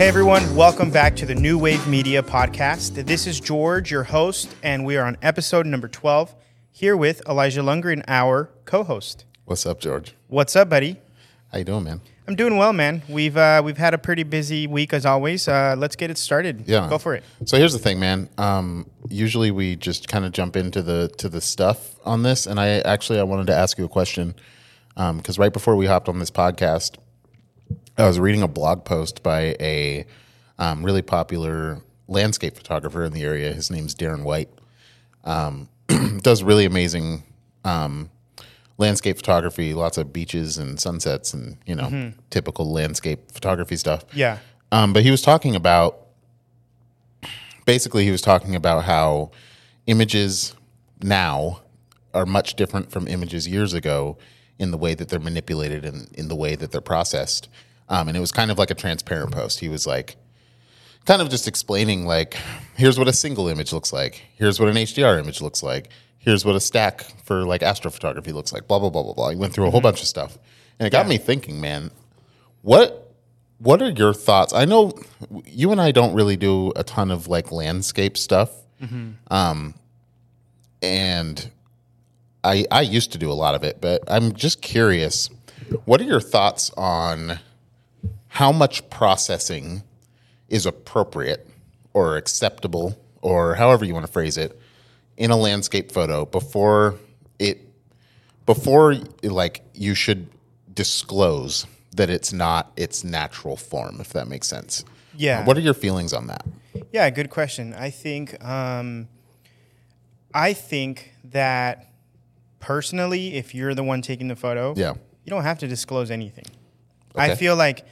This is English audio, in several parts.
Hey everyone, welcome back to the New Wave Media podcast. This is George, your host, and we are on episode number 12 here with Elijah Lundgren, our co-host. What's up, George? What's up, buddy? How you doing, man? I'm doing well, man. We've uh, we've had a pretty busy week as always. Uh, let's get it started. Yeah, go for it. So here's the thing, man. Um, usually we just kind of jump into the to the stuff on this, and I actually I wanted to ask you a question because right before we hopped on this podcast, I was reading a blog post by a um, really popular landscape photographer in the area. His name's Darren White. Um, does really amazing um, landscape photography, lots of beaches and sunsets, and you know typical landscape photography stuff. Yeah. Um, but he was talking about basically he was talking about how images now are much different from images years ago in the way that they're manipulated and in the way that they're processed. Um, and it was kind of like a transparent post. He was like, kind of just explaining like, here's what a single image looks like. Here's what an HDR image looks like. Here's what a stack for like astrophotography looks like. Blah blah blah blah blah. He went through a whole bunch of stuff, and it got me thinking, man. What what are your thoughts? I know you and I don't really do a ton of like landscape stuff, um, and I I used to do a lot of it, but I'm just curious. What are your thoughts on how much processing is appropriate or acceptable or however you want to phrase it in a landscape photo before it before like you should disclose that it's not its natural form if that makes sense Yeah. what are your feelings on that Yeah, good question. I think um, I think that personally, if you're the one taking the photo, yeah you don't have to disclose anything. I feel like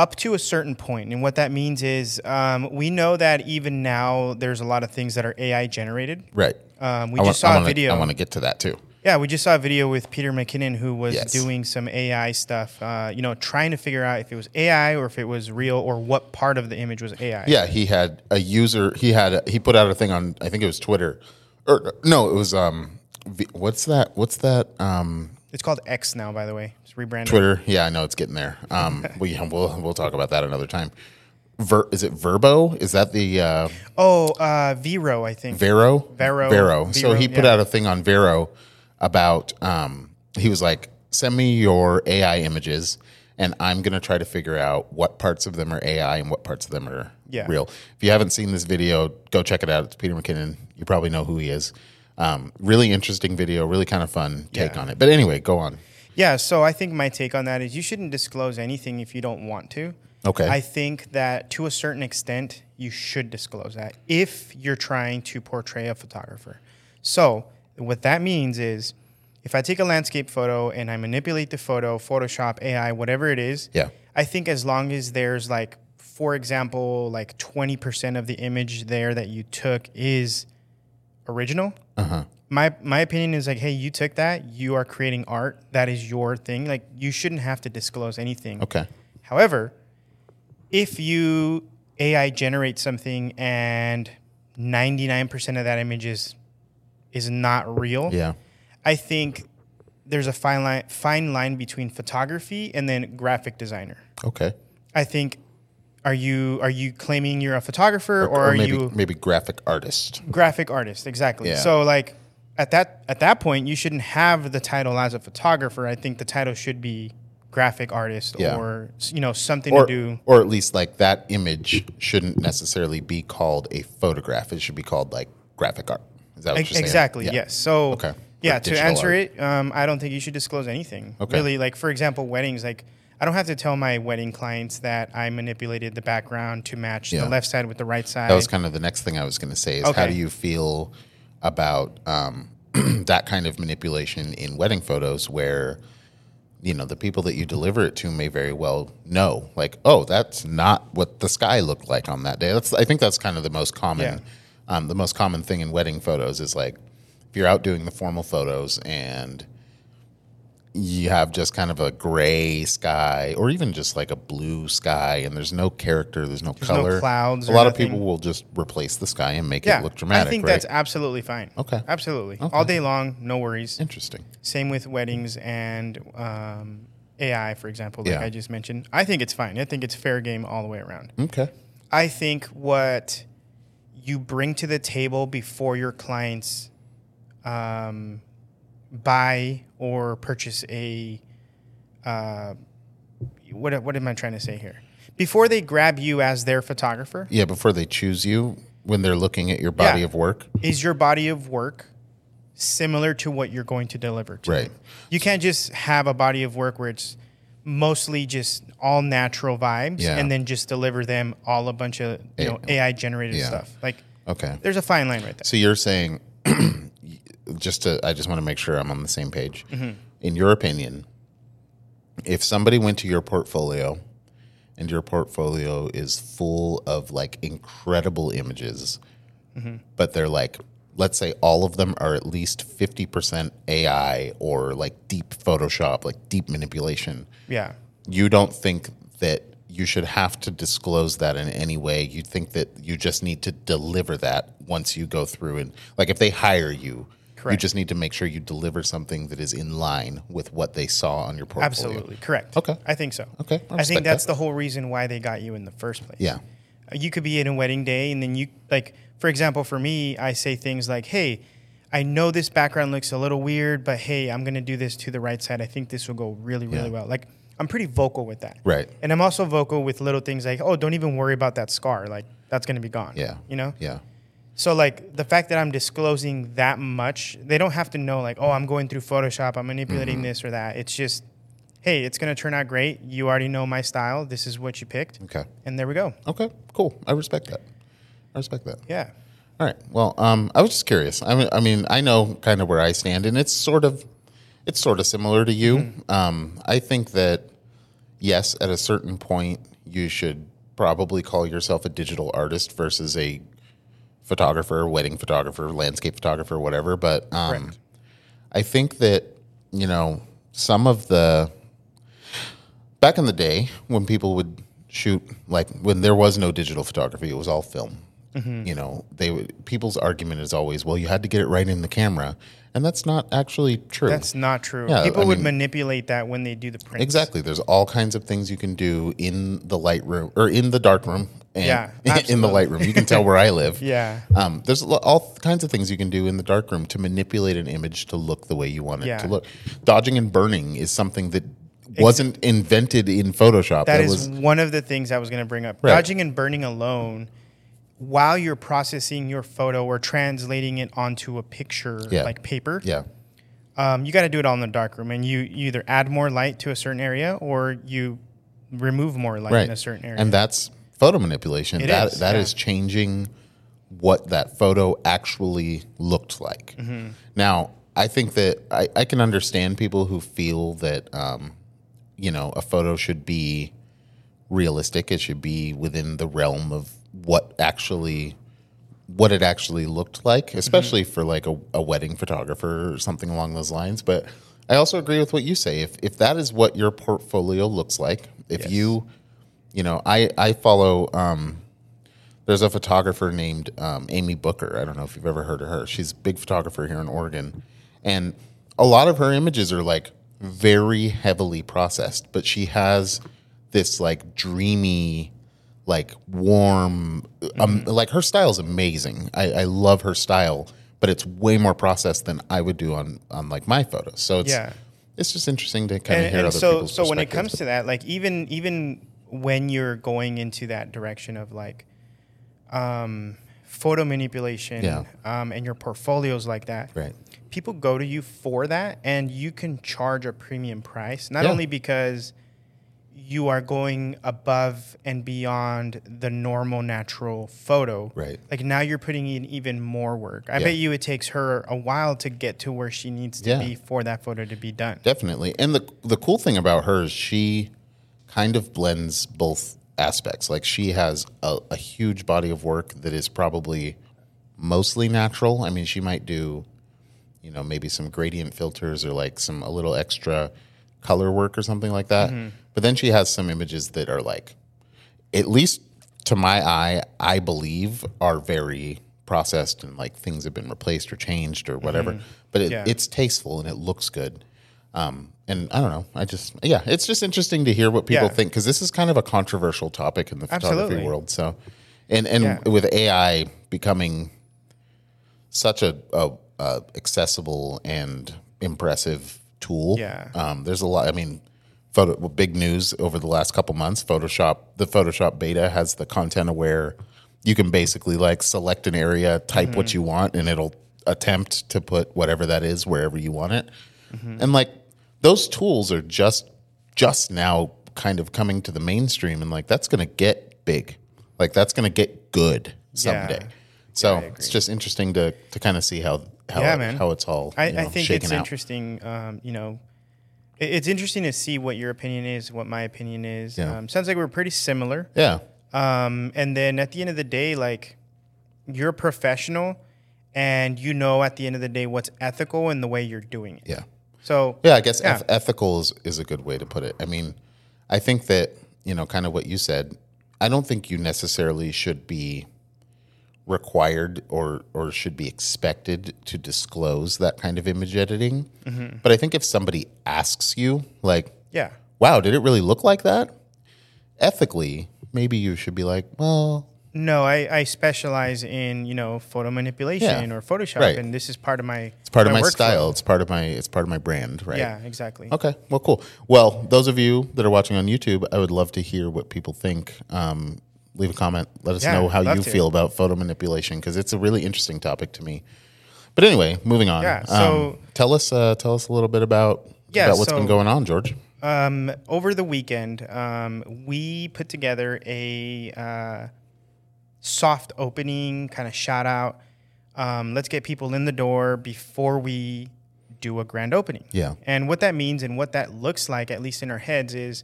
up to a certain point, and what that means is um, we know that even now there's a lot of things that are AI generated. right Um, we I just want- saw a wanna- video. i want to get to that too Yeah, we just saw a video with Peter McKinnon who was Yes. doing some AI stuff. Uh, you know, trying to figure out if it was AI or if it was real or what part of the image was AI. yeah he had a user he had a, he put out a thing on i think it was twitter or no it was um what's that what's that um It's called X now, by the way. It's rebranded. Twitter, yeah, I know it's getting there. Um, we we'll we'll talk about that another time. Ver, is it Verbo? Is that the uh, Oh, uh, Vero, I think. Vero? Vero. Vero. So he put yeah. out a thing on Vero about. Um, he was like, "Send me your AI images, and I'm gonna try to figure out what parts of them are AI and what parts of them are Yeah. real." If you haven't seen this video, go check it out. It's Peter McKinnon. You probably know who he is. Um, really interesting video, really kind of fun take Yeah. on it. But anyway, go on. Yeah, so I think my take on that is you shouldn't disclose anything if you don't want to. Okay. I think that to a certain extent, you should disclose that if you're trying to portray a photographer. So, what that means is if I take a landscape photo and I manipulate the photo, Photoshop, AI, whatever it is, Yeah. I think as long as there's like, for example, like 20% of the image there that you took is original, Uh-huh. my my opinion is like, hey, you took that, you are creating art, that is your thing. Like you shouldn't have to disclose anything. Okay. However, if you AI generate something and 99% of that image is is not real, Yeah. I think there's a fine line fine line between photography and then graphic designer. Okay. I think are you are you claiming you're a photographer or, are maybe you maybe graphic artist. graphic artist exactly Yeah. so like at that at that point you shouldn't have the title as a photographer i think the title should be graphic artist Yeah. or you know something Or, to do or at least like that image shouldn't necessarily be called a photograph. It should be called like graphic art. Is that what you're saying? exactly Yeah. yes so Okay. yeah Or to answer art. it um, i don't think you should disclose anything Okay. really like for example weddings like i don't have to tell my wedding clients that i manipulated the background to match Yeah. the left side with the right side That was kind of the next thing I was going to say is how do you feel about um, that kind of manipulation in wedding photos where you know the people that you deliver it to may very well know like oh that's not what the sky looked like on that day that's i think that's kind of the most common Yeah. um, the most common thing in wedding photos is like if you're out doing the formal photos and you have just kind of a gray sky or even just like a blue sky and there's no character there's no no color clouds a lot of people will just replace the sky and make yeah it look dramatic i think right that's absolutely fine Okay. absolutely all day long no worries interesting Same with weddings and um, AI, for example, like Yeah. I just mentioned, I think it's fine. I think it's fair game all the way around. Okay. I think what you bring to the table before your clients um, buy or purchase a uh, what what am I trying to say here? Before they grab you as their photographer, Yeah, before they choose you, when they're looking at your body Yeah. of work. is your body of work similar to what you're going to deliver to Right. them? You can't just have a body of work where it's mostly just all natural vibes Yeah. and then just deliver them all a bunch of you know AI generated Yeah. stuff. Like Okay. there's a fine line right there. So you're saying, just to, I just want to make sure I'm on the same page. Mm-hmm. In your opinion, if somebody went to your portfolio and your portfolio is full of like incredible images, Mm-hmm. but they're like, let's say all of them are at least 50% AI or like deep Photoshop, like deep manipulation, Yeah. you don't think that you should have to disclose that in any way. You think that you just need to deliver that once you go through and like if they hire you, you just need to make sure you deliver something that is in line with what they saw on your portfolio. Absolutely. Correct. Okay. I think so. Okay, I I, think that's that. the whole reason why they got you in the first place. Yeah. Uh, You could be in a wedding day and then you like for example for me I say things like, "Hey, I know this background looks a little weird, but hey, I'm going to do this to the right side. I think this will go really really Yeah. well." Like I'm pretty vocal with that. Right. And I'm also vocal with little things like, "Oh, don't even worry about that scar. Like that's going to be gone." Yeah. You know? Yeah. So like the fact that I'm disclosing that much, they don't have to know like, oh, I'm going through Photoshop, I'm manipulating Mm-hmm. this or that. It's just, hey, it's gonna turn out great. You already know my style. This is what you picked, Okay. and there we go. Okay. Cool. I respect that. I respect that. Yeah, All right. Well, um, I was just curious. I mean, I mean, I know kind of where I stand, and it's sort of, it's sort of similar to you. Mm-hmm. Um, I think that yes, at a certain point, you should probably call yourself a digital artist versus a photographer, wedding photographer, landscape photographer, whatever. But um. I think that you know some of the back in the day when people would shoot like when there was no digital photography, it was all film. Mm-hmm. You know, they would people's argument is always, well, you had to get it right in the camera, and that's not actually true. that's not true. Yeah, People I would mean- manipulate that when they do the print. Exactly. There's all kinds of things you can do in the light room or in the dark room. And Yeah, in the absolutely. light room. You can tell where I live. Yeah. Um, there's all kinds of things you can do in the dark room to manipulate an image to look the way you want it Yeah. to look. Dodging and burning is something that wasn't invented in Photoshop. That that is was one of the things I was going to bring up. Right. Dodging and burning alone, while you're processing your photo or translating it onto a picture Yeah. like paper, yeah. um, you got to do it all in the dark room, and you, you either add more light to a certain area or you remove more light Right. in a certain area. And that's photo manipulation. It That is, that yeah. is changing what that photo actually looked like. Mm-hmm. Now, I think that I, I can understand people who feel that um, you know a photo should be realistic. It should be within the realm of what actually what it actually looked like, especially for like a, a wedding photographer or something along those lines. But I also agree with what you say. If if that is what your portfolio looks like, if Yes. you you know, I I follow. Um, there's a photographer named um, Amy Booker. I don't know if you've ever heard of her. She's a big photographer here in Oregon, and a lot of her images are like very heavily processed. But she has this like dreamy, like warm, um, like her style is amazing. I, I love her style, but it's way more processed than I would do on on like my photos. So it's Yeah. it's just interesting to kind of hear and other so people's so when it comes to that like even even when you're going into that direction of like um, photo manipulation Yeah. um, and your portfolios like that right. people go to you for that and you can charge a premium price not Yeah. only because you are going above and beyond the normal natural photo Right. like now you're putting in even more work i Yeah. bet you it takes her a while to get to where she needs to Yeah. be for that photo to be done Definitely. And the the cool thing about her is she kind of blends both aspects. Like she has a, a huge body of work that is probably mostly natural. I mean, she might do, you know, maybe some gradient filters or like some a little extra color work or something like that. But then she has some images that are like at least to my eye, I believe are very processed and like things have been replaced or changed or whatever. But it, Yeah. it's tasteful and it looks good. Um, and I don't know. I just yeah, it's just interesting to hear what people Yeah. think because this is kind of a controversial topic in the photography Absolutely. world. So, and and Yeah. with AI becoming such a, a, a accessible and impressive tool, Yeah. um, there's a lot. I mean, photo big news over the last couple months. Photoshop, the Photoshop beta has the content aware. You can basically like select an area, type what you want, and it'll attempt to put whatever that is wherever you want it. And like those tools are just just now kind of coming to the mainstream, and like that's going to get big. Like that's going to get good someday. Yeah. So I it's just interesting to to kind of see how how Yeah, it- man. how it's all I, you know, I think it's out. interesting. Um, you know, it- it's interesting to see what your opinion is, what my opinion is. Yeah. Um, sounds like we're pretty similar. Yeah, Um, and then at the end of the day, like you're a professional, and you know at the end of the day what's ethical and the way you're doing it. yeah. So Yeah, I guess Yeah. eth- ethical is, is a good way to put it. I mean, I think that, you know, kind of what you said, I don't think you necessarily should be required or or should be expected to disclose that kind of image editing. Mm-hmm. But I think if somebody asks you like, yeah, "Wow, did it really look like that?" ethically, maybe you should be like, "Well, no, I, I specialize in you know photo manipulation Yeah. or Photoshop, Right. and this is part of my it's part of my workflow. style, it's part of my it's part of my brand, right?" Yeah, exactly. Okay. Well, cool. Well, those of you that are watching on YouTube, I would love to hear what people think. Um, leave a comment. Let us Yeah, know how you to. feel about photo manipulation because it's a really interesting topic to me. But anyway, moving on. Yeah, so- um, tell us uh, tell us a little bit about Yeah, about what's so- been going on, George. Um, over the weekend, um, we put together a uh, soft opening kind of shout out. Um, let's get people in the door before we do a grand opening. Yeah. And what that means and what that looks like, at least in our heads, is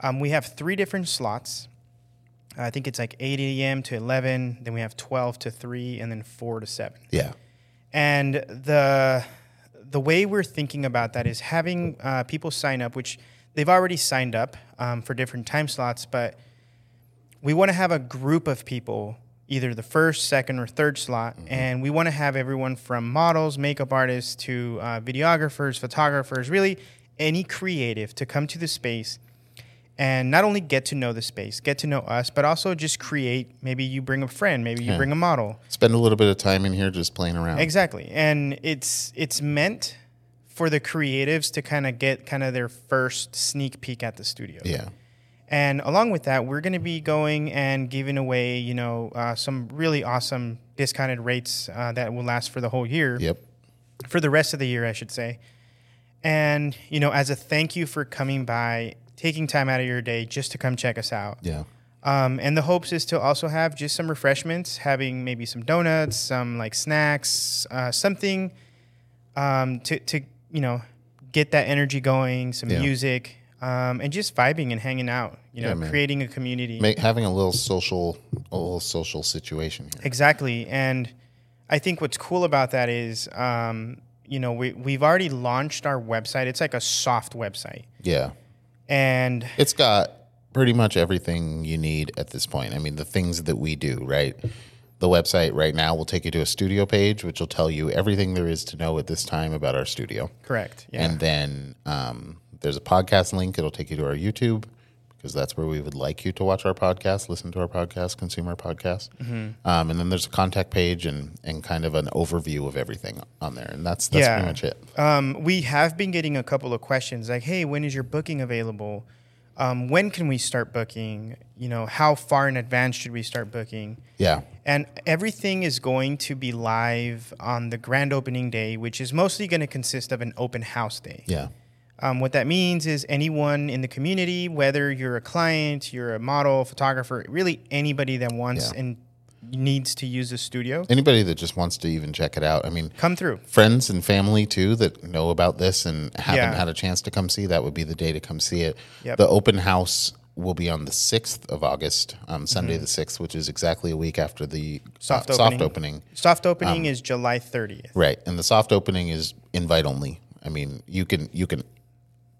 um, we have three different slots. I think it's like 8 a.m. to 11, then we have 12 to 3, and then 4 to 7. Yeah. And the the way we're thinking about that is having uh, people sign up, which they've already signed up um, for different time slots, but we want to have a group of people, either the first, second, or third slot, and we want to have everyone from models, makeup artists to uh, videographers, photographers, really any creative to come to the space and not only get to know the space, get to know us, but also just create. Maybe you bring a friend, maybe you Yeah. bring a model. Spend a little bit of time in here just playing around. Exactly. And it's it's meant for the creatives to kind of get kind of their first sneak peek at the studio. Yeah. And along with that, we're going to be going and giving away, you know, uh, some really awesome discounted rates uh, that will last for the whole year, Yep. for the rest of the year, I should say. And you know, as a thank you for coming by, taking time out of your day just to come check us out. Yeah. Um, and the hopes is to also have just some refreshments, having maybe some donuts, some like snacks, uh, something um, to, to, you know, get that energy going, some Yeah. music, um, and just vibing and hanging out, you know, Yeah, creating a community. Make, having a little social a little social situation here. Exactly. And I think what's cool about that is, um, you know, we, we've already launched our website. It's like a soft website. Yeah. And It's got pretty much everything you need at this point. I mean, the things that we do, right? The website right now will take you to a studio page, which will tell you everything there is to know at this time about our studio. correct. Yeah. And then um, there's a podcast link. It'll take you to our YouTube because that's where we would like you to watch our podcast, listen to our podcast, consume our podcast. Mm-hmm. Um, and then there's a contact page and, and kind of an overview of everything on there. And that's, that's Yeah. pretty much it. Um, we have been getting a couple of questions like, "Hey, when is your booking available? Um, when can we start booking? You know, how far in advance should we start booking?" Yeah. And everything is going to be live on the grand opening day, which is mostly going to consist of an open house day. Yeah. Um, what that means is anyone in the community, whether you're a client, you're a model, photographer, really anybody that wants Yeah. and needs to use the studio, Anybody that just wants to even check it out. I mean, come through. friends and family too that know about this and haven't Yeah. had a chance to come see, that would be the day to come see it. Yep. The open house will be on the 6th of August, um, Sunday the 6th, which is exactly a week after the Mm-hmm. Soft uh, soft opening. opening. Soft opening Um, is July 30th. Right. And the soft opening is invite only. I mean, you can you can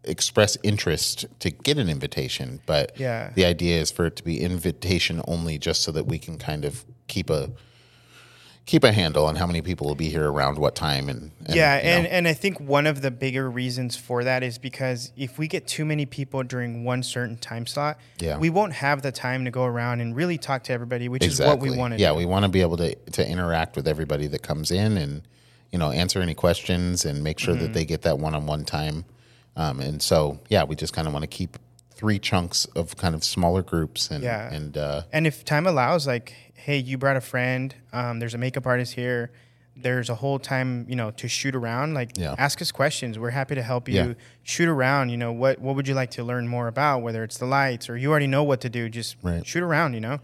express interest to get an invitation, but Yeah. the idea is for it to be invitation only just so that we can kind of keep a keep a handle on how many people will be here around what time and, and yeah, you know. and, and I think one of the bigger reasons for that is because if we get too many people during one certain time slot, Yeah. we won't have the time to go around and really talk to everybody, which exactly. is what we want to yeah, do. we want to be able to to interact with everybody that comes in and you know answer any questions and make sure Mm-hmm. that they get that one on one time. Um, and so yeah, we just kind of want to keep three chunks of kind of smaller groups and Yeah. and uh, And if time allows, like, hey, you brought a friend, um, there's a makeup artist here, there's a whole time, you know, to shoot around, like, Yeah. ask us questions. We're happy to help you Yeah. shoot around. You know, what, what would you like to learn more about, whether it's the lights or you already know what to do, just Right. shoot around, you know?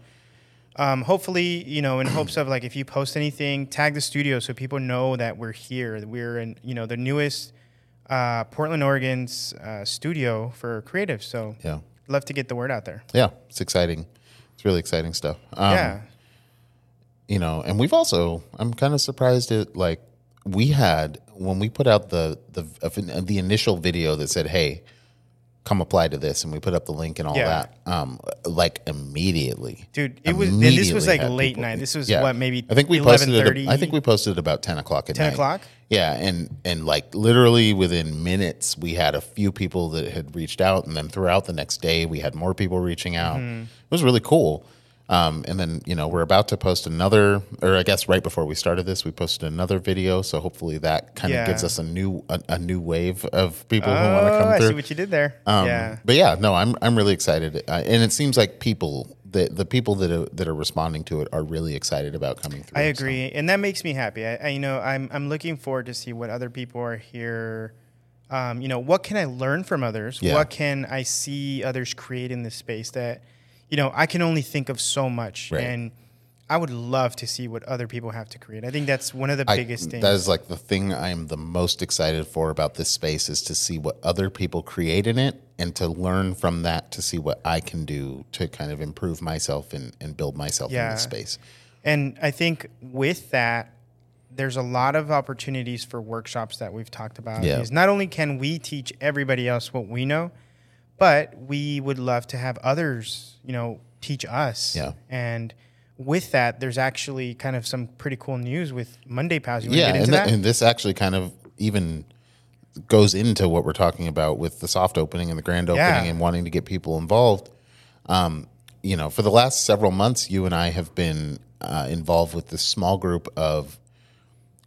Um, hopefully, you know, in hopes of like if you post anything, tag the studio so people know that we're here. We're in, you know, the newest uh, Portland, Oregon's uh, studio for creatives. So, yeah love to get the word out there. yeah it's exciting. It's really exciting stuff. Um, yeah. you know and we've also i'm kind of surprised at like we had when we put out the the the initial video that said hey come apply to this and we put up the link and all Yeah. that um like immediately Dude, it was and this was like late people- night. This was Yeah. what maybe I think we posted it. I think we posted it about ten o'clock at 10 night. o'clock? Yeah, and and like literally within minutes, we had a few people that had reached out, and then throughout the next day, we had more people reaching out. Mm-hmm. It was really cool. Um, and then you know we're about to post another, or I guess right before we started this, we posted another video. So hopefully that kind of Yeah. gives us a new a, a new wave of people who Oh, want to come I through. see what you did there. Um, yeah. But yeah, no, I'm I'm really excited, uh, and it seems like people the the people that are that are responding to it are really excited about coming through. I so. agree, and that makes me happy. I, I you know I'm I'm looking forward to see what other people are here. Um, you know, what can I learn from others? Yeah. What can I see others create in this space that, you know, I can only think of so much, Right. and I would love to see what other people have to create. I think that's one of the I- biggest things. That is like the thing I am the most excited for about this space is to see what other people create in it and to learn from that to see what I can do to kind of improve myself and, and build myself in Yeah. this space. And I think with that, there's a lot of opportunities for workshops that we've talked about. Yeah. Is not only can we teach everybody else what we know, but we would love to have others, you know, teach us. Yeah. And with that, there's actually kind of some pretty cool news with Monday Pals. You Yeah, get and, into th- that? and this actually kind of even goes into what we're talking about with the soft opening and the grand opening Yeah. and wanting to get people involved. Um, you know, for the last several months, you and I have been uh, involved with this small group of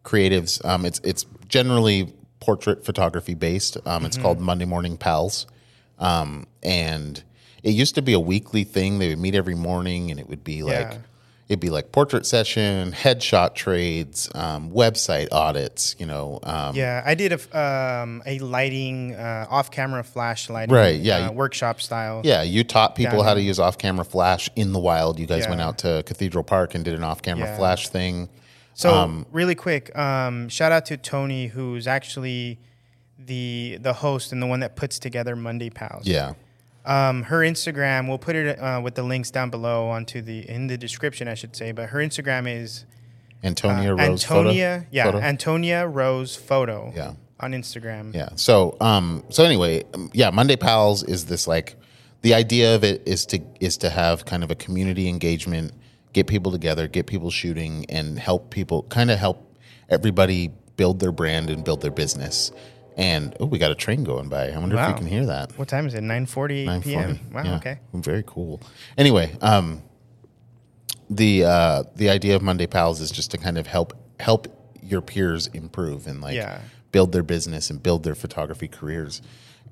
creatives. Um, it's it's generally portrait photography based. Um, Mm-hmm. it's called Monday Morning Pals, um, and it used to be a weekly thing. They would meet every morning, and it would be like Yeah. it'd be like portrait session, headshot trades, um, website audits. You know, um, yeah, I did a, um, a lighting, uh, off camera flash lighting Right, yeah, uh, workshop style. Yeah, you taught people how to use off-camera flash in the wild. You guys Yeah. went out to Cathedral Park and did an off-camera Yeah. flash thing. So Um, really quick, um, shout out to Toni, who's actually the the host and the one that puts together Monday Pals. Yeah, Um, her Instagram, we'll put it uh, with the links down below onto the in the description, I should say. But her Instagram is Antonia uh, Rose. Antonia, photo? yeah, Photo? Antonia Rose Photo. Yeah. on Instagram. Yeah. So, um, so anyway, um, yeah, Monday Pals is this like the idea of it is to is to have kind of a community engagement, get people together, get people shooting, and help people kind of help everybody build their brand and build their business. And oh, we got a train going by. I wonder if Wow. you can hear that. What time is it? Nine forty p.m. 9:40. Wow. Yeah. Okay. Very cool. Anyway, um, the uh, the idea of Monday Pals is just to kind of help help your peers improve and like Yeah. build their business and build their photography careers.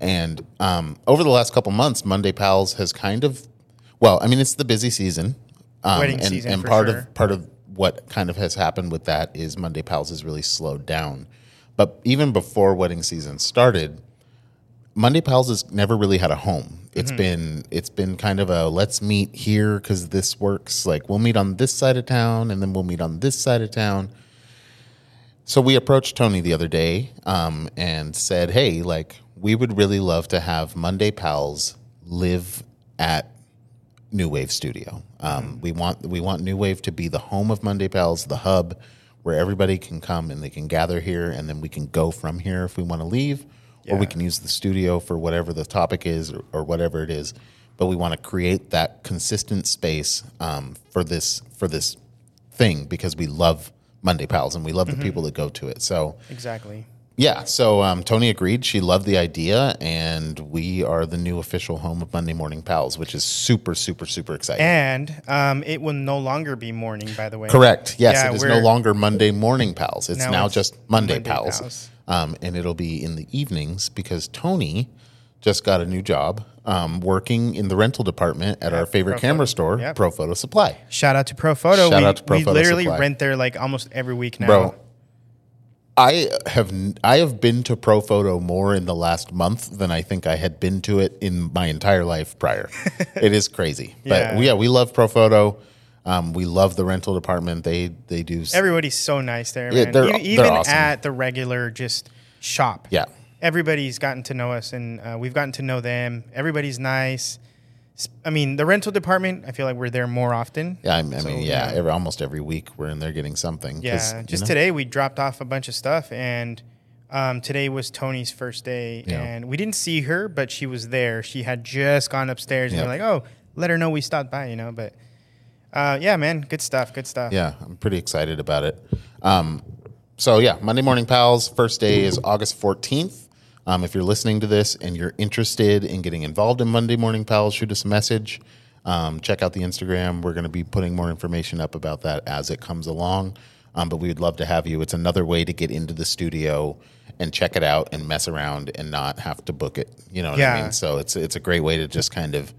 And um, over the last couple months, Monday Pals has kind of well, I mean, it's the busy season, um, Wedding and, season and part sure. of part of what kind of has happened with that is Monday Pals has really slowed down. But even before wedding season started, Monday Pals has never really had a home. It's Mm-hmm. been it's been kind of a let's meet here because this works. Like we'll meet on this side of town, and then we'll meet on this side of town. So we approached Toni the other day um, and said, "Hey, like we would really love to have Monday Pals live at New Wave Studio. Um, we want we want New Wave to be the home of Monday Pals, the hub where everybody can come and they can gather here, and then we can go from here if we want to leave, or we can use the studio for whatever the topic is or, or whatever it is. But we want to create that consistent space um, for this for this thing because we love Monday Pals, and we love Mm-hmm. the people that go to it. So Exactly. Yeah, so um, Toni agreed. She loved the idea, and we are the new official home of Monday Morning Pals, which is super, super, super exciting. And um, it will no longer be morning, by the way. Correct. Yes, Yeah, it is no longer Monday Morning Pals. It's Now now, it's just Monday, Monday Pals, Pals. Um, and it'll be in the evenings because Toni just got a new job um, working in the rental department at our favorite Pro camera Photo. store, Yep. Pro Photo Supply. Shout out to Pro Photo. Shout we, out to Pro we Photo literally Supply. rent there like almost every week now. Bro, I have I have been to Pro Photo more in the last month than I think I had been to it in my entire life prior. it is crazy, Yeah. but yeah, we love Pro Photo. Um, we love the rental department. They they do Everybody's so nice there, Yeah, they're- E- they're Even awesome. at the regular just shop. yeah. Everybody's gotten to know us and uh, we've gotten to know them. Everybody's nice. I mean, the rental department, I feel like we're there more often. Yeah, I, mean, yeah, yeah. Every, almost every week we're in there getting something. Yeah, you just know, today we dropped off a bunch of stuff, and um, today was Toni's first day, Yeah. and we didn't see her, but she was there. She had just gone upstairs, and Yeah. we're like, "Oh, let her know we stopped by," you know. But uh, yeah, man, good stuff, good stuff. Yeah, I'm pretty excited about it. Um, so yeah, Monday Morning Pals. First day is August 14th. Um, if you're listening to this and you're interested in getting involved in Monday Morning Pals, shoot us a message. Um, check out the Instagram. We're going to be putting more information up about that as it comes along. Um, but we would love to have you. It's another way to get into the studio and check it out and mess around and not have to book it. You know what I Yeah. mean? So it's it's a great way to just kind of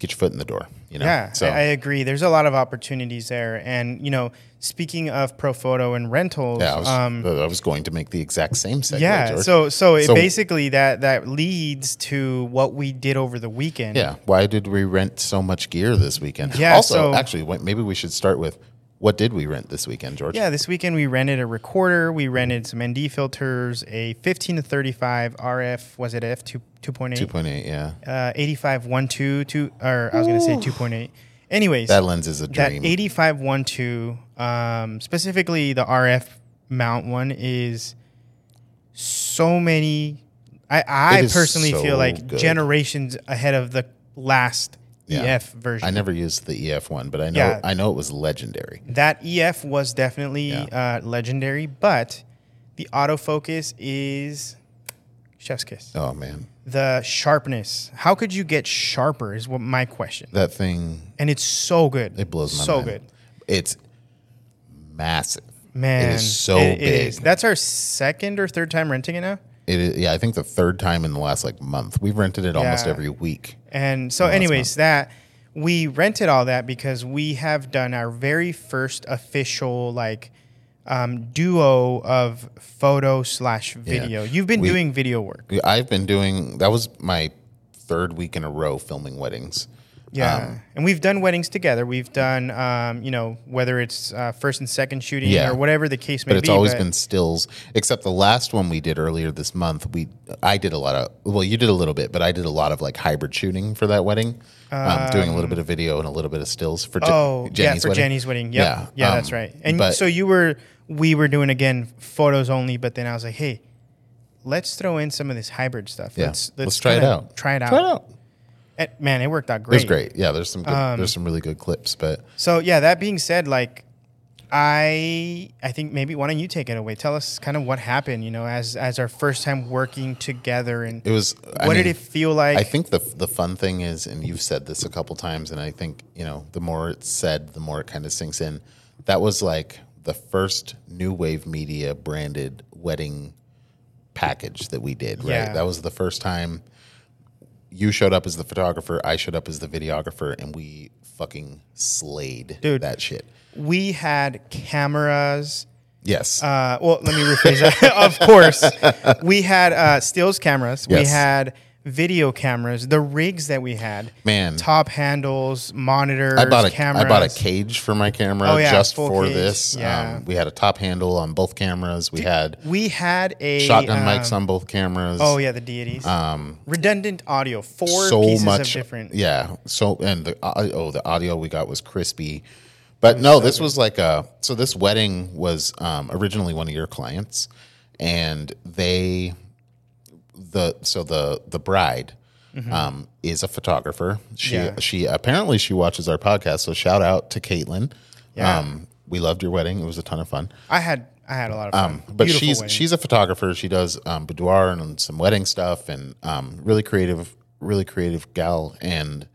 get your foot in the door. You know? Yeah, So I, I agree. There's a lot of opportunities there, and you know, speaking of pro photo and rentals, yeah, I was, um, I was going to make the exact same segue. yeah. George. So, so it So- basically that that leads to what we did over the weekend. Yeah. Why did we rent so much gear this weekend? Yeah, Also, so- actually, maybe we should start with what did we rent this weekend, George? Yeah, this weekend we rented a recorder. We rented some ND filters, a 15 to 35 RF. Was it F two two point Two eight? point eight. Yeah. Uh, 85 one two two. Or I was gonna say 2.8. Anyways, That lens is a that dream. 85 one two, um, specifically the RF mount one is so many. I I personally so feel like good. generations ahead of the last Yeah. EF version. I never used the EF one, but I know Yeah. I know it was legendary. That EF was definitely uh, legendary, but the autofocus is chef's kiss. Oh man, The sharpness. How could you get sharper? Is what my question. that thing And it's so good. it blows my so mind. good, It's massive. man. it is so it- big. is. That's our second or third time renting it now. It is, yeah, I think the third time in the last like month. We've rented it almost Yeah. every week. And so, that's anyways, that we rented all that because we have done our very first official like um, duo of photo slash video. You've been We- doing video work. I've been doing that was my third week in a row filming weddings. Yeah, Um, and we've done weddings together. We've done, um, you know, whether it's uh, first and second shooting Yeah. or whatever the case may be. but it's be. always but- been stills except the last one we did earlier this month we i did a lot of well you did a little bit but i did a lot of like hybrid shooting for that wedding um, doing a little bit of video and a little bit of stills for Je- Oh, jenny's yeah, for wedding. Jenny's wedding. Yep. Yeah, Yeah, um, that's right. And but- so you were, we were doing again photos only, but then I was like, hey, let's throw in some of this hybrid stuff. yeah Let's, let's, try it out Try it out. try it out And, man, it worked out great. it was great yeah there's some good, Um, there's some really good clips but So yeah, that being said, like I I think maybe why don't you take it away? Tell us kind of what happened, you know, as as our first time working together and it was I what mean, did it feel like? I think the the fun thing is, and you've said this a couple times, and I think you know the more it's said, the more it kind of sinks in. That was like the first new wave media branded wedding package that we did. Right, Yeah. that was the first time you showed up as the photographer, I showed up as the videographer, and we fucking slayed Dude. that shit. we had cameras. Yes, Uh, well, let me rephrase that. of course, we had uh, stills cameras. We had video cameras. The rigs that we had, man. top handles, monitors, I bought a cameras. I bought a cage for my camera Oh, yeah, just for cage, this. yeah. Um, we had a top handle on both cameras. We had We had a shotgun um, mics on both cameras. Oh yeah, the deities. Um, Redundant audio. Four so pieces much, of different. yeah. So and the au- oh, the audio we got was crispy, but no, this was like a. So this wedding was um, originally one of your clients, and they, the so the the bride. Um, is a photographer. She Mm-hmm. Yeah. she apparently she watches our podcast. So shout out to Caitlin. Yeah. Um, we loved your wedding. It was a ton of fun. I had I had a lot of fun. But Beautiful she's wedding. she's a photographer. She does um, boudoir and some wedding stuff, and um, really creative, really creative gal. And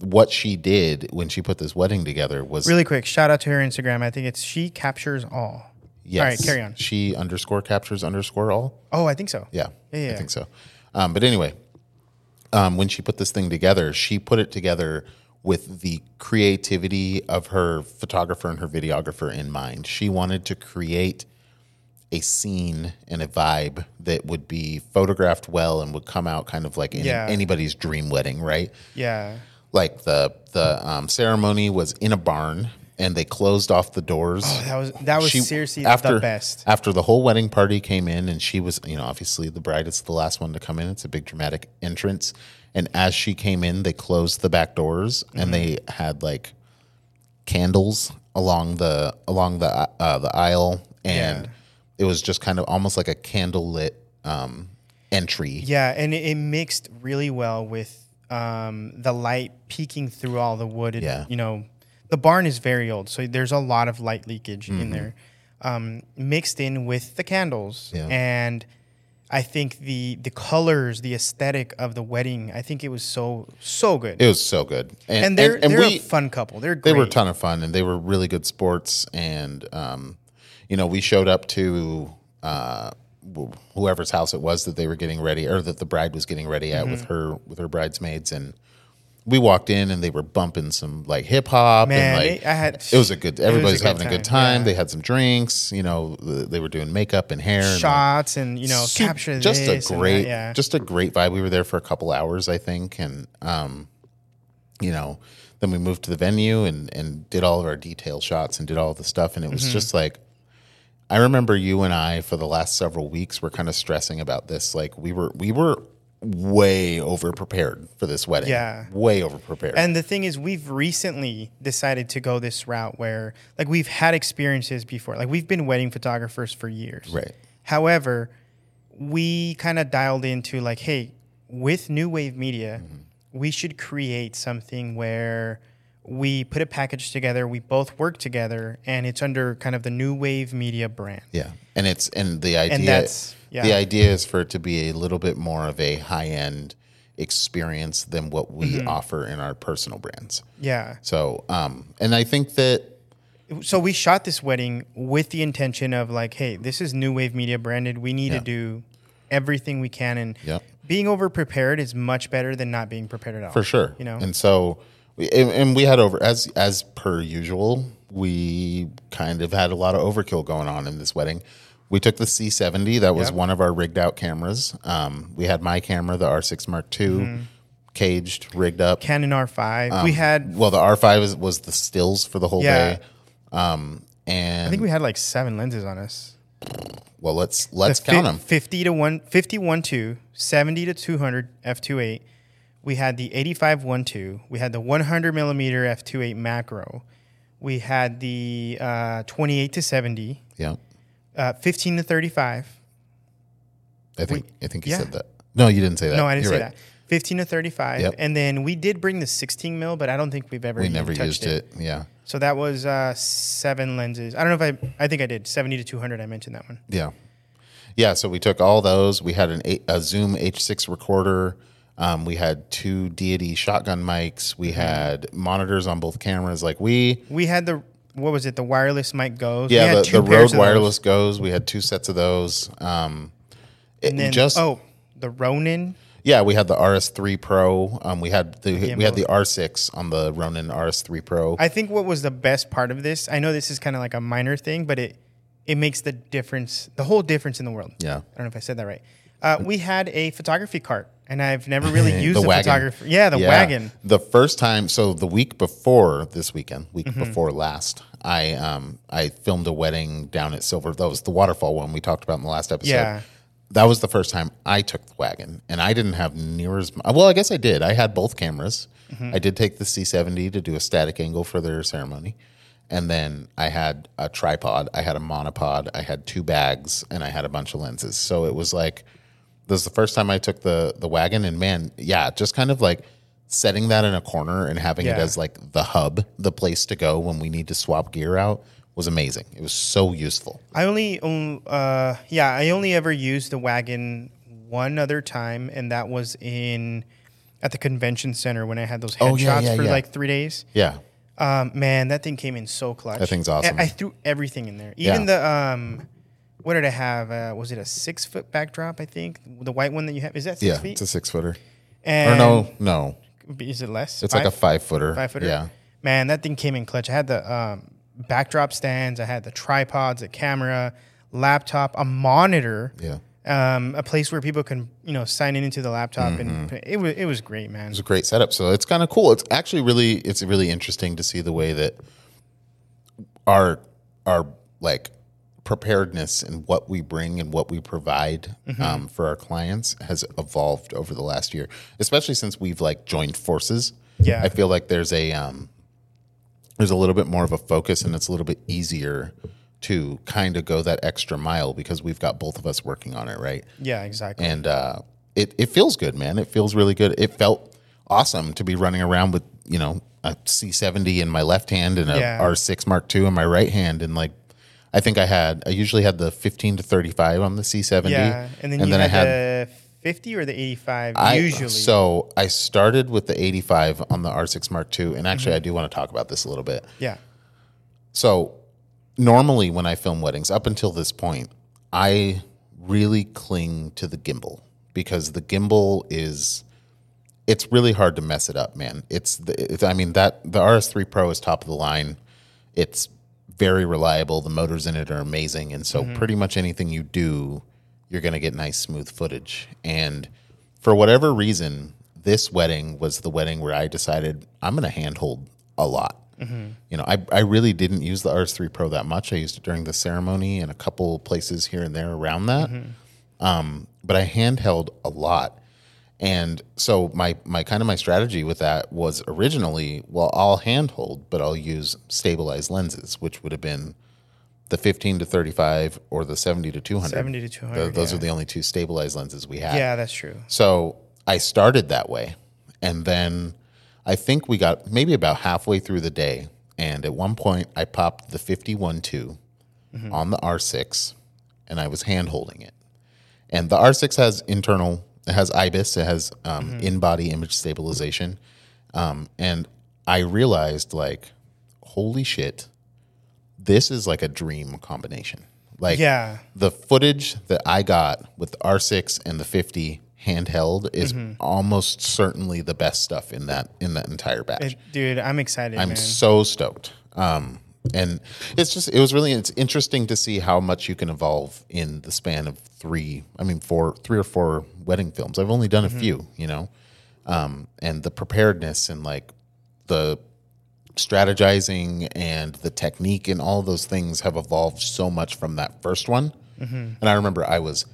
what she did when she put this wedding together was really quick. Shout out to her Instagram. I think it's she captures all. Yes, All right, carry on. She underscore captures underscore all. Oh, I think so. Yeah, Yeah, I think so. Um, but anyway, um, when she put this thing together, she put it together with the creativity of her photographer and her videographer in mind. She wanted to create a scene and a vibe that would be photographed well and would come out kind of like any, Yeah. anybody's dream wedding, right? Yeah. Like the the um, ceremony was in a barn and they closed off the doors Oh, That was that was she- seriously after the best. after the whole wedding party came in and she was you know obviously the bride is the last one to come in it's a big dramatic entrance and as she came in they closed the back doors Mm-hmm. and they had like candles along the along the uh, the aisle and Yeah. it was just kind of almost like a candlelit um entry Yeah, and it, it mixed really well with um, the light peeking through all the wood. It- Yeah. You know, the barn is very old, so there's a lot of light leakage Mm-hmm. in there, um, mixed in with the candles. Yeah. And I think the the colors, the aesthetic of the wedding, I think it was so so good. it was so good and they're they're a fun couple. They're great. they were a ton of fun and they were really good sports and um, you know we showed up to uh, whoever's house it was that they were getting ready or that the bride was getting ready at Mm-hmm. with her with her bridesmaids and we walked in and they were bumping some like hip hop Man, and like they- I had- it was a good it was a everybody's good having a good time, time yeah. they had some drinks you know th- they were doing makeup and hair and like, shots and you know Sup- capture just a that, great yeah. just a great vibe we were there for a couple hours i think and um you know then we moved to the venue and and did all of our detail shots and did all the stuff and it Mm-hmm. was just like i remember you and i for the last several weeks were kind of stressing about this like we were we were way over prepared for this wedding Yeah. way over prepared And the thing is, we've recently decided to go this route where, like, we've had experiences before. Like, we've been wedding photographers for years. Right. However, we kind of dialed into, like, hey, with New Wave Media, Mm-hmm. we should create something where we put a package together, we both work together, and it's under kind of the New Wave Media brand. Yeah, and it's and the idea And that's- yeah. the idea is for it to be a little bit more of a high end experience than what we Mm-hmm. offer in our personal brands. Yeah. So, um, and I think that so we shot this wedding with the intention of like, hey, this is New Wave Media branded. We need Yeah. to do everything we can, and Yep. being over prepared is much better than not being prepared at all. for sure, you know. and so and, and we had over as as per usual, we kind of had a lot of overkill going on in this wedding. We took the C70. That was Yep. one of our rigged out cameras. Um, we had my camera, the R6 Mark II, Mm-hmm. caged, rigged up. Canon R5. we had, Well, the R5 is, was the stills for the whole Yeah. day. Um, and I think we had like seven lenses on us. well, let's let's count them. 50 to 1, 50 1.2, 70 to 200 f2.8. We had the 85 1.2. We had the 100 millimeter f2.8 macro. We had the uh, 28 to 70, Yeah, uh, 15 to 35. I think I think you yeah. said that. No, you didn't say that. No, I didn't You're say right. that. 15 to 35. Yep. And then we did bring the 16 mil, but I don't think we've ever We never touched used it. Yeah, So that was uh, seven lenses. I don't know if I, I think I did 70 to 200. I mentioned that one. yeah, yeah. So we took all those. We had an eight, a Zoom H6 recorder. Um, we had two Deity shotgun mics. We had monitors on both cameras. Like we, We had the, what was it? The wireless mic goes. yeah, the, the Rode wireless goes. We had two sets of those. Um, it And then, just oh, the Ronin. Yeah, we had the RS3 Pro. Um, we had the we had the R6 on the Ronin RS3 Pro. I think what was the best part of this, I know this is kind of like a minor thing, but it, it makes the difference, the whole difference in the world. yeah, I don't know if I said that right. Uh, we had a photography cart, and I've never really used The the, wagon. photography. Yeah, the Yeah. wagon. The first time, so the week before this weekend, week Mm-hmm. before last, I um I filmed a wedding down at Silver. That was the waterfall one we talked about in the last episode. Yeah. That was the first time I took the wagon, and I didn't have near as well. I guess I did. I had both cameras. Mm-hmm. I did take the C70 to do a static angle for their ceremony, and then I had a tripod. I had a monopod. I had two bags, and I had a bunch of lenses. So it was like this is the first time I took the the wagon, and man, yeah, just kind of like setting that in a corner and having it as like the hub, the place to go when we need to swap gear out was amazing. It was so useful. I only uh, yeah, I only ever used the wagon one other time, and that was in at the convention center when I had those Oh, headshots yeah, yeah, for yeah. like three days. Yeah. Um, man, that thing came in so clutch. That thing's I- awesome. I, threw everything in there, even Yeah. the um, what did I have? Uh, was it a six foot backdrop? I think the white one that you have is that six Yeah. feet? It's a six footer. Or no, no. is it less? It's like a five footer. five footer. Yeah. Man, that thing came in clutch. I had the um, backdrop stands. I had the tripods, a camera, laptop, a monitor. Yeah. Um, a place where people can, you know, sign in into the laptop, Mm-hmm. and it was it was great, man. It was a great setup. So it's kind of cool. It's actually really it's really interesting to see the way that our our like preparedness and what we bring and what we provide Mm-hmm. um, for our clients has evolved over the last year, especially since we've like joined forces. Yeah. I feel like there's a um, there's a little bit more of a focus and it's a little bit easier to kind of go that extra mile because we've got both of us working on it, right? Yeah, exactly. and uh, it it feels good, man. It feels really good. It felt awesome to be running around with you know a C70 in my left hand and a Yeah. R6 Mark II in my right hand, and like I think I had I usually had the 15 to 35 on the C70, yeah, and then you had, the fifty or the eighty-five. I, usually, So I started with the 85 on the R6 Mark II, and actually I Mm-hmm. do want to talk about this a little bit. yeah, So normally when I film weddings, up until this point, I really cling to the gimbal because the gimbal is it's really hard to mess it up, man. It's the it's, I mean that the RS3 Pro is top of the line. It's very reliable. The motors in it are amazing, and so mm-hmm. pretty much anything you do, you're going to get nice smooth footage. And for whatever reason, this wedding was the wedding where I decided I'm going to handhold a lot. Mm-hmm. You know, I, I really didn't use the RS3 Pro that much. I used it during the ceremony and a couple places here and there around that. Mm-hmm. Um, but I handheld a lot. And so my my kind of my strategy with that was originally, well, I'll handhold, but I'll use stabilized lenses, which would have been the 15 to 35 or the 70 to 200. 70 to 200, Th- those yeah. are the only two stabilized lenses we had. yeah, that's true. So I started that way. And then I think we got maybe about halfway through the day. And at one point, I popped the 51 2 mm-hmm. on the R6 and I was hand holding it. And the R6 has internal, it has IBIS, it has um, in body image stabilization. Um, and I realized, like, holy shit, this is like a dream combination. Like, Yeah, the footage that I got with the R6 and the 50 handheld is Mm-hmm. almost certainly the best stuff in that in that entire batch. It- dude, I'm excited, I'm man. so stoked. Um, and it's just it was really it's interesting to see how much you can evolve in the span of three I mean four three or four wedding films. I've only done a few, you know. Um, and the preparedness and like the strategizing and the technique and all those things have evolved so much from that first one. And I remember I was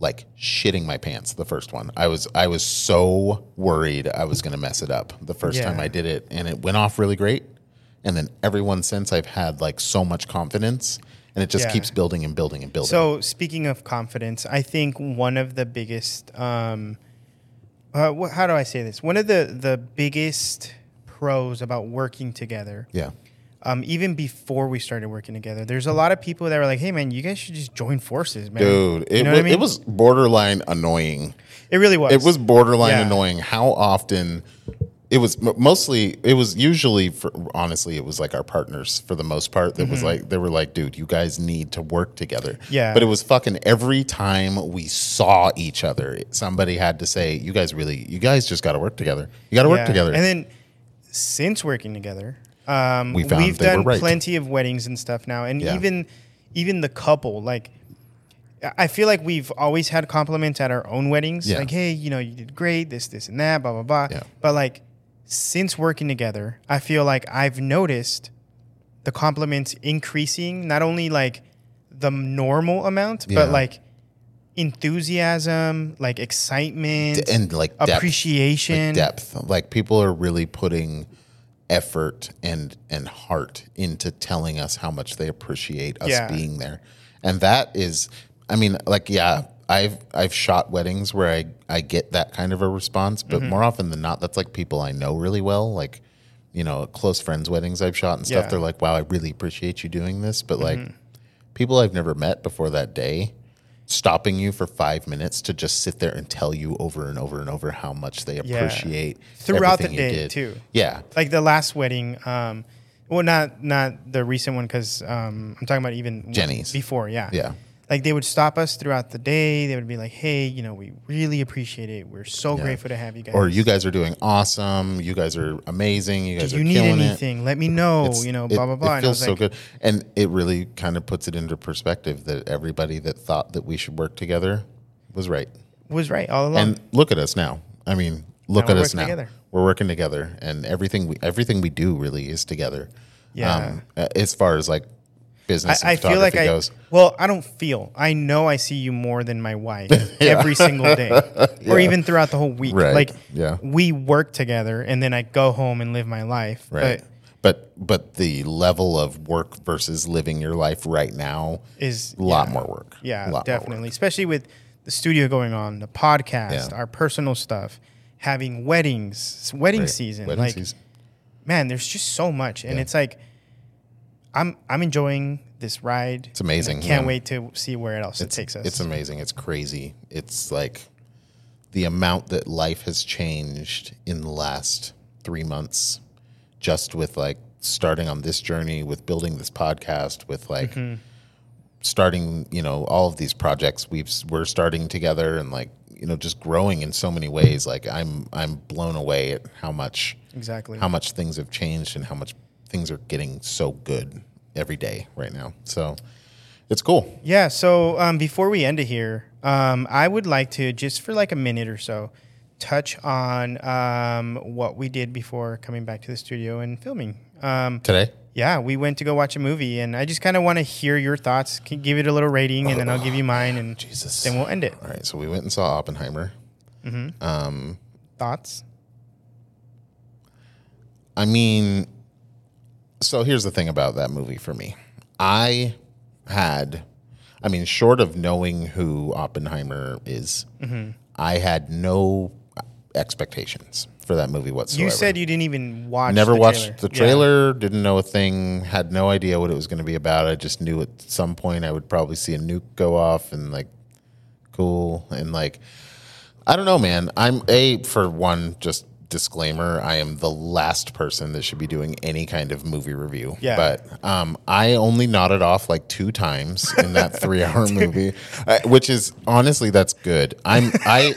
like shitting my pants the first one. I was I was so worried I was going to mess it up the first Yeah. time I did it and it went off really great. And then everyone since I've had like so much confidence and it just Yeah. keeps building and building and building. So speaking of confidence, I think one of the biggest, um, uh, wh- how do I say this? One of the the biggest pros about working together, yeah. um, even before we started working together, there's a lot of people that were like, "Hey, man, you guys should just join forces, man." Dude, it, you know was, I mean? it was borderline annoying. It really was. It was borderline Yeah. annoying how often it was mostly it was usually for honestly it was like our partners for the most part that was like they were like dude you guys need to work together Mm-hmm. Yeah. but it was fucking every time we saw each other somebody had to say you guys really you guys just got to work together you got to work together And then since working together, um, We have done right. plenty of weddings and stuff now, and Yeah. even even the couple like. I feel like we've always had compliments at our own weddings, Yeah. like, "Hey, you know, you did great, this, this, and that, blah, blah, blah." Yeah. But like, since working together, I feel like I've noticed the compliments increasing, not only like the normal amount, Yeah. but like enthusiasm, like excitement, and like depth, appreciation, like depth like people are really putting effort and and heart into telling us how much they appreciate us Yeah. being there and that is i mean like yeah i've i've shot weddings where i i get that kind of a response Mm-hmm. but more often than not that's like people i know really well like you know close friends weddings I've shot and stuff. Yeah. They're like, "Wow, I really appreciate you doing this," but like people I've never met before that day. Stopping you for five minutes to just sit there and tell you over and over and over how much they Yeah. appreciate Throughout the day, too. Yeah, like the last wedding um well not not the recent one because um i'm talking about even Jenny's. before yeah yeah, like they would stop us throughout the day they would be like hey you know we really appreciate it we're so grateful to have you guys or you guys are doing awesome. You guys are amazing. You guys are you need killing it. anything let me know It's- you know it- blah blah blah It and feels so like, good, and it really kind of puts it into perspective that everybody that thought that we should work together was right. was right all along And look at us now. I mean, look Now at us now. together. We're working together, and everything we everything we do really is together. Yeah. uh, as far as like business, I, I feel like I goes. well I don't feel I know I see you more than my wife every single day or even throughout the whole week Right. like Yeah. we work together and then I go home and live my life Right. but But but the level of work versus living your life right now is a lot yeah. more work. Yeah, more work. definitely. Especially with the studio going on, the podcast, Yeah. our personal stuff, having weddings, wedding Right. season. Wedding like, season. man, there's just so much, and Yeah. it's like, I'm I'm enjoying this ride. It's amazing, I can't man. wait to see where it else it's, it takes us. It's amazing. It's crazy. It's like the amount that life has changed in the last three months, just with like starting on this journey, with building this podcast, with like Mm-hmm. starting, you know, all of these projects we've we're starting together, and like you know, just growing in so many ways. Like I'm I'm blown away at how much exactly. how much things have changed and how much things are getting so good every day right now. So it's cool. Yeah. So um, before we end it here, um, I would like to just for like a minute or so touch on um, what we did before coming back to the studio and filming. Um, Today, Yeah, we went to go watch a movie, and I just kind of want to hear your thoughts. Can give it a little rating, and then I'll give you mine, and Jesus. then we'll end it. All right, so we went and saw Oppenheimer. Thoughts? I mean, so here's the thing about that movie for me. I had, I mean, short of knowing who Oppenheimer is, Mm-hmm. I had no expectations for that movie whatsoever. You said you didn't even watch. Never the watched trailer. the Yeah. trailer, didn't know a thing, had no idea what it was going to be about. I just knew at some point I would probably see a nuke go off and like, cool. And like, I don't know, man. I'm a, for one, just disclaimer, I am the last person that should be doing any kind of movie review. Yeah. But um, I only nodded off like two times in that three hour movie, uh, which is honestly, that's good. I'm, I,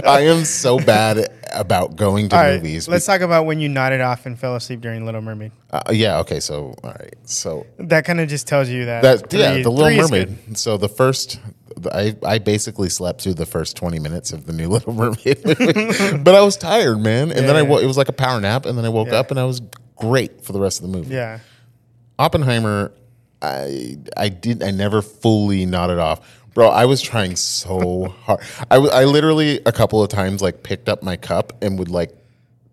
I am so bad about going to All right, movies. let's talk about when you nodded off and fell asleep during Little Mermaid. Uh, yeah. Okay. So, all right. So That kind of just tells you that. that yeah, the Little Mermaid. So the first, I I basically slept through the first twenty minutes of the new Little Mermaid, movie. but I was tired, man. And then I Yeah. wo- it was like a power nap, and then I woke Yeah. up and I was great for the rest of the movie. Yeah. Oppenheimer, I I did I never fully nodded off. Bro, I was trying so hard. I, w- I literally a couple of times like picked up my cup and would like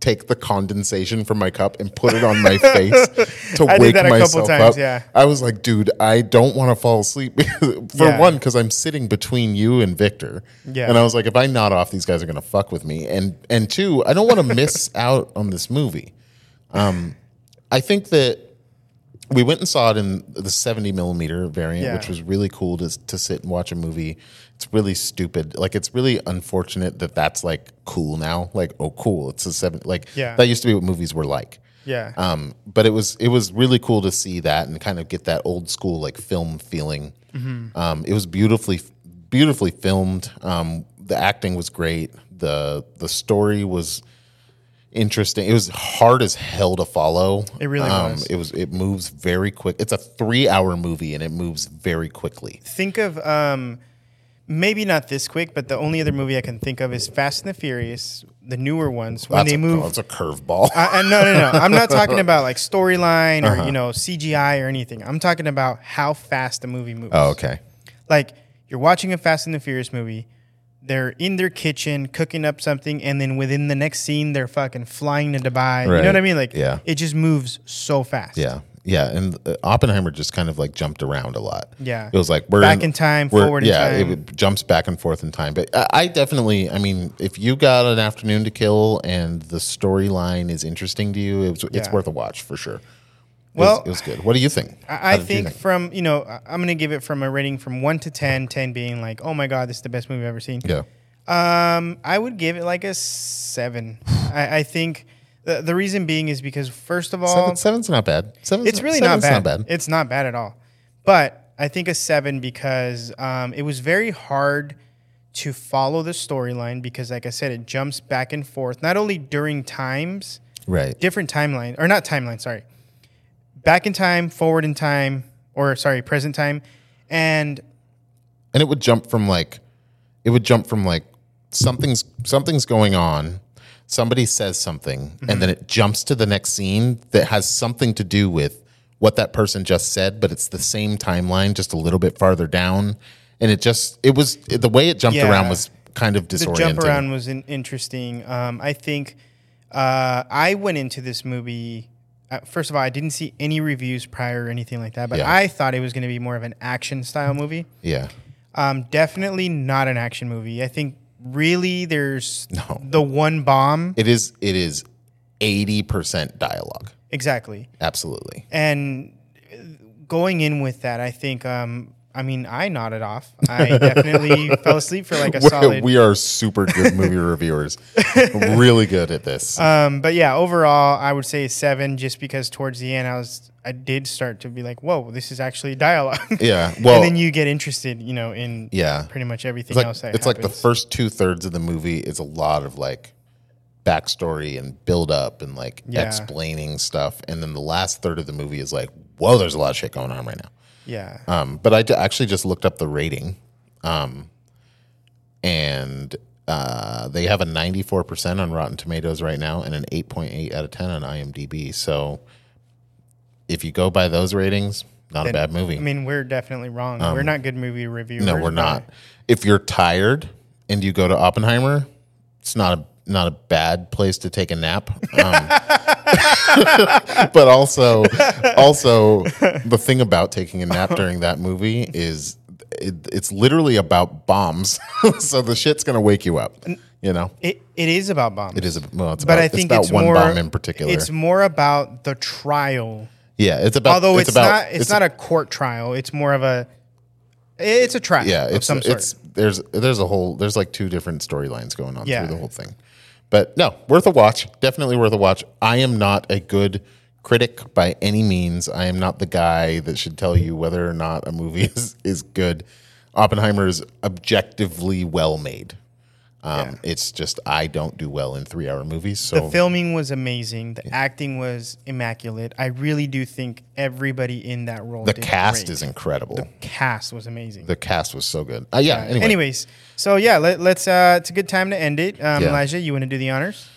take the condensation from my cup and put it on my face to I did wake that a couple myself times, up. yeah. I was like, dude, I don't want to fall asleep. For Yeah. one, because I'm sitting between you and Victor. Yeah. And I was like, if I nod off, these guys are gonna fuck with me. And and two, I don't want to miss out on this movie. Um, I think that we went and saw it in the 70 millimeter variant, Yeah. which was really cool to, to sit and watch a movie. It's really stupid. Like, it's really unfortunate that that's like cool now. Like, oh, cool. It's a seven. Like, Yeah. that used to be what movies were like. Yeah. Um, but it was it was really cool to see that and kind of get that old school like film feeling. Um, it was beautifully beautifully filmed. Um, the acting was great. the The story was interesting. It was hard as hell to follow. It really um, was. It was. It moves very quick. It's a three hour movie and it moves very quickly. think of um, maybe not this quick, but the only other movie I can think of is Fast and the Furious, the newer ones when That's they a, move. That's a curveball. I, I, no, no, no. I'm not talking about like storyline Uh-huh. or you know CGI or anything. I'm talking about how fast the movie moves. oh, okay. Like you're watching a Fast and the Furious movie. They're in their kitchen cooking up something, and then within the next scene, they're fucking flying to Dubai. You know what I mean? Like, Yeah. it just moves so fast. Yeah, yeah, and uh, Oppenheimer just kind of like jumped around a lot. Yeah. it was like we're Back in time, we're- forward in yeah, time. it jumps back and forth in time. But I, definitely, I mean, if you got an afternoon to kill and the storyline is interesting to you, it was, it's worth a watch for sure. It Well, was, it was good. What do you think? I, I did you think, from you know, I'm gonna give it from a rating from one to 10, 10 being like, oh my god, this is the best movie I've ever seen. Yeah, Um, I would give it like a seven. I, I think the, the reason being is because first of all, Seven, seven's not bad. Seven's it's really not bad. Not bad. It's not bad at all. But I think a seven because um, it was very hard to follow the storyline because, like I said, it jumps back and forth not only during times, Right. different timeline or not timeline. Sorry, back in time, forward in time, or sorry, present time, and and it would jump from like it would jump from like something's something's going on somebody says something and then it jumps to the next scene that has something to do with what that person just said but it's the same timeline just a little bit farther down and it just it was the way it jumped Yeah. around was kind of disorienting. the jump around was in, interesting. Um, I think uh, I went into this movie. First of all, I didn't see any reviews prior or anything like that, but Yeah. I thought it was going to be more of an action style movie. yeah Um, definitely not an action movie. I think really there's No. the one bomb it is it is 80% dialogue exactly, absolutely and going in with that, I think. Um, I mean, I nodded off. I definitely fell asleep for like a We're- solid. we are super good movie reviewers really good at this Um, but yeah, overall, I would say seven, just because towards the end, I was, I did start to be like, "Whoa, this is actually dialogue." yeah well and then you get interested, you know, in yeah pretty much everything It's like else that it's like the first two thirds of the movie is a lot of like backstory and build up and like Yeah. explaining stuff, and then the last third of the movie is like, whoa, there's a lot of shit going on right now. Yeah, Um, but I d- actually just looked up the rating, um, and uh, they have a 94% on Rotten Tomatoes right now and an 8.8 out of 10 on IMDb. So if you go by those ratings, not a bad movie. I mean, we're definitely wrong. we're not good movie reviewers. No, we're not. If you're tired and you go to Oppenheimer, it's not a not a bad place to take a nap. Um, but also, also the thing about taking a nap during that movie is it, it's literally about bombs. so the shit's gonna wake you up. You know, It, it is about bombs. it is. a- Well, it's but about, I think it's it's, one more. bomb in particular. It's more about the trial. yeah, it's about. Although it's, about, not, it's, not a court trial. It's more of a. It's a trial. yeah of it's some sort. it's there's there's a whole there's like two different storylines going on Yeah. through the whole thing but no worth a watch. Definitely worth a watch. I am not a good critic by any means. I am not the guy that should tell you whether or not a movie is is good. Oppenheimer is objectively well made um, it's just i don't do well in three hour movies so The filming was amazing. The acting was immaculate. I really do think everybody in that role. the cast great. is incredible The cast was amazing. the cast was so good uh, yeah anyway Anyways, so yeah, let, let's. Uh, it's a good time to end it. Um, Yeah. Elijah, you want to do the honors?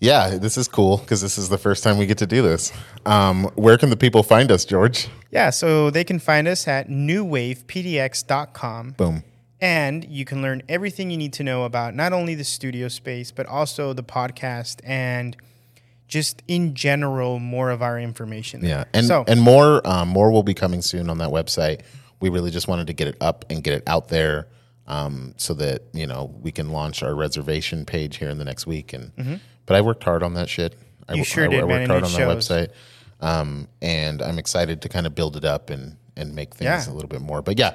Yeah, this is cool because this is the first time we get to do this. Um, where can the people find us, George? Yeah, so they can find us at newwavepdx.com. Boom. And you can learn everything you need to know about not only the studio space, but also the podcast and just in general more of our information. Yeah, and so and more um, more will be coming soon on that website. We really just wanted to get it up and get it out there um, so that you know we can launch our reservation page here in the next week. And but I worked hard on that shit. I, You wo- sure I, did, I worked and hard on shows. that website, um, and I'm excited to kind of build it up and and make things Yeah. a little bit more. But yeah,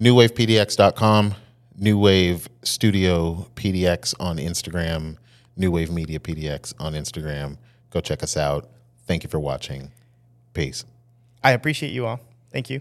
newwavepdx.com, New Wave Studio PDX on Instagram, New Wave Media PDX on Instagram. Go check us out. Thank you for watching. Peace. I appreciate you all. Thank you.